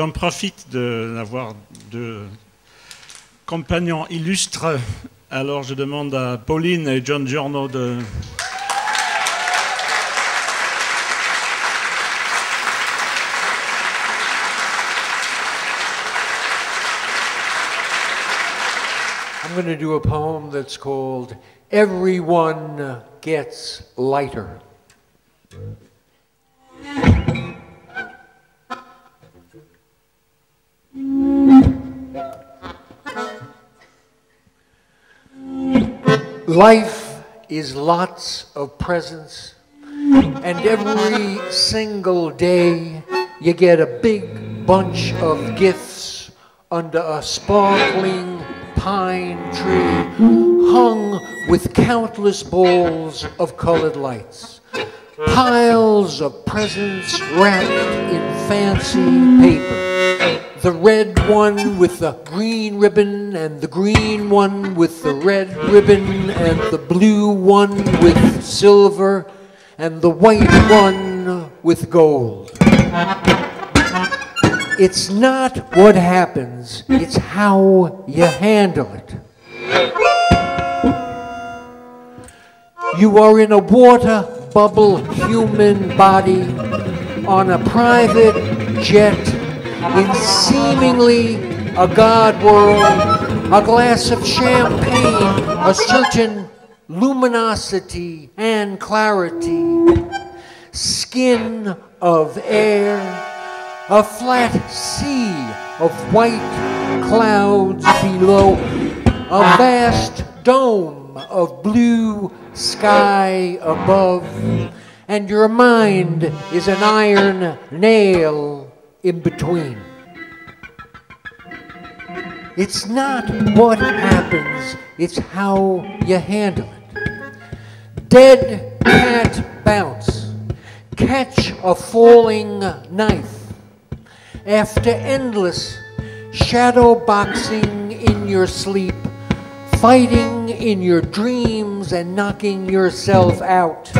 J'en profite d'avoir deux compagnons illustres. Alors je demande à Pauline et John Giorno de... I'm going to do a poem that's called Everyone Gets Lighter. Life is lots of presents, and every single day you get a big bunch of gifts under a sparkling pine tree hung with countless balls of colored lights. Piles of presents wrapped in fancy paper the red one with the green ribbon, and the green one with the red ribbon, and the blue one with silver, and the white one with gold. It's not what happens, it's how you handle it. You are in a water bubble human body on a private jet in seemingly a God world, a glass of champagne, a certain luminosity and clarity, skin of air, a flat sea of white clouds below, a vast dome of blue sky above, and your mind is an iron nail in between. It's not what happens, it's how you handle it. Dead cat bounce, catch a falling knife, after endless shadow boxing in your sleep, fighting in your dreams and knocking yourself out,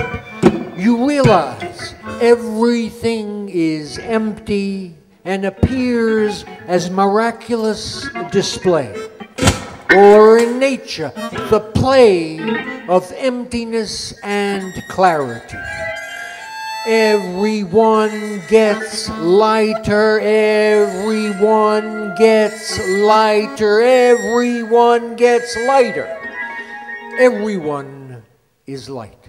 you realize everything is empty and appears as miraculous display. Or in nature, the play of emptiness and clarity. Everyone gets lighter, everyone gets lighter, everyone gets lighter. Everyone is light.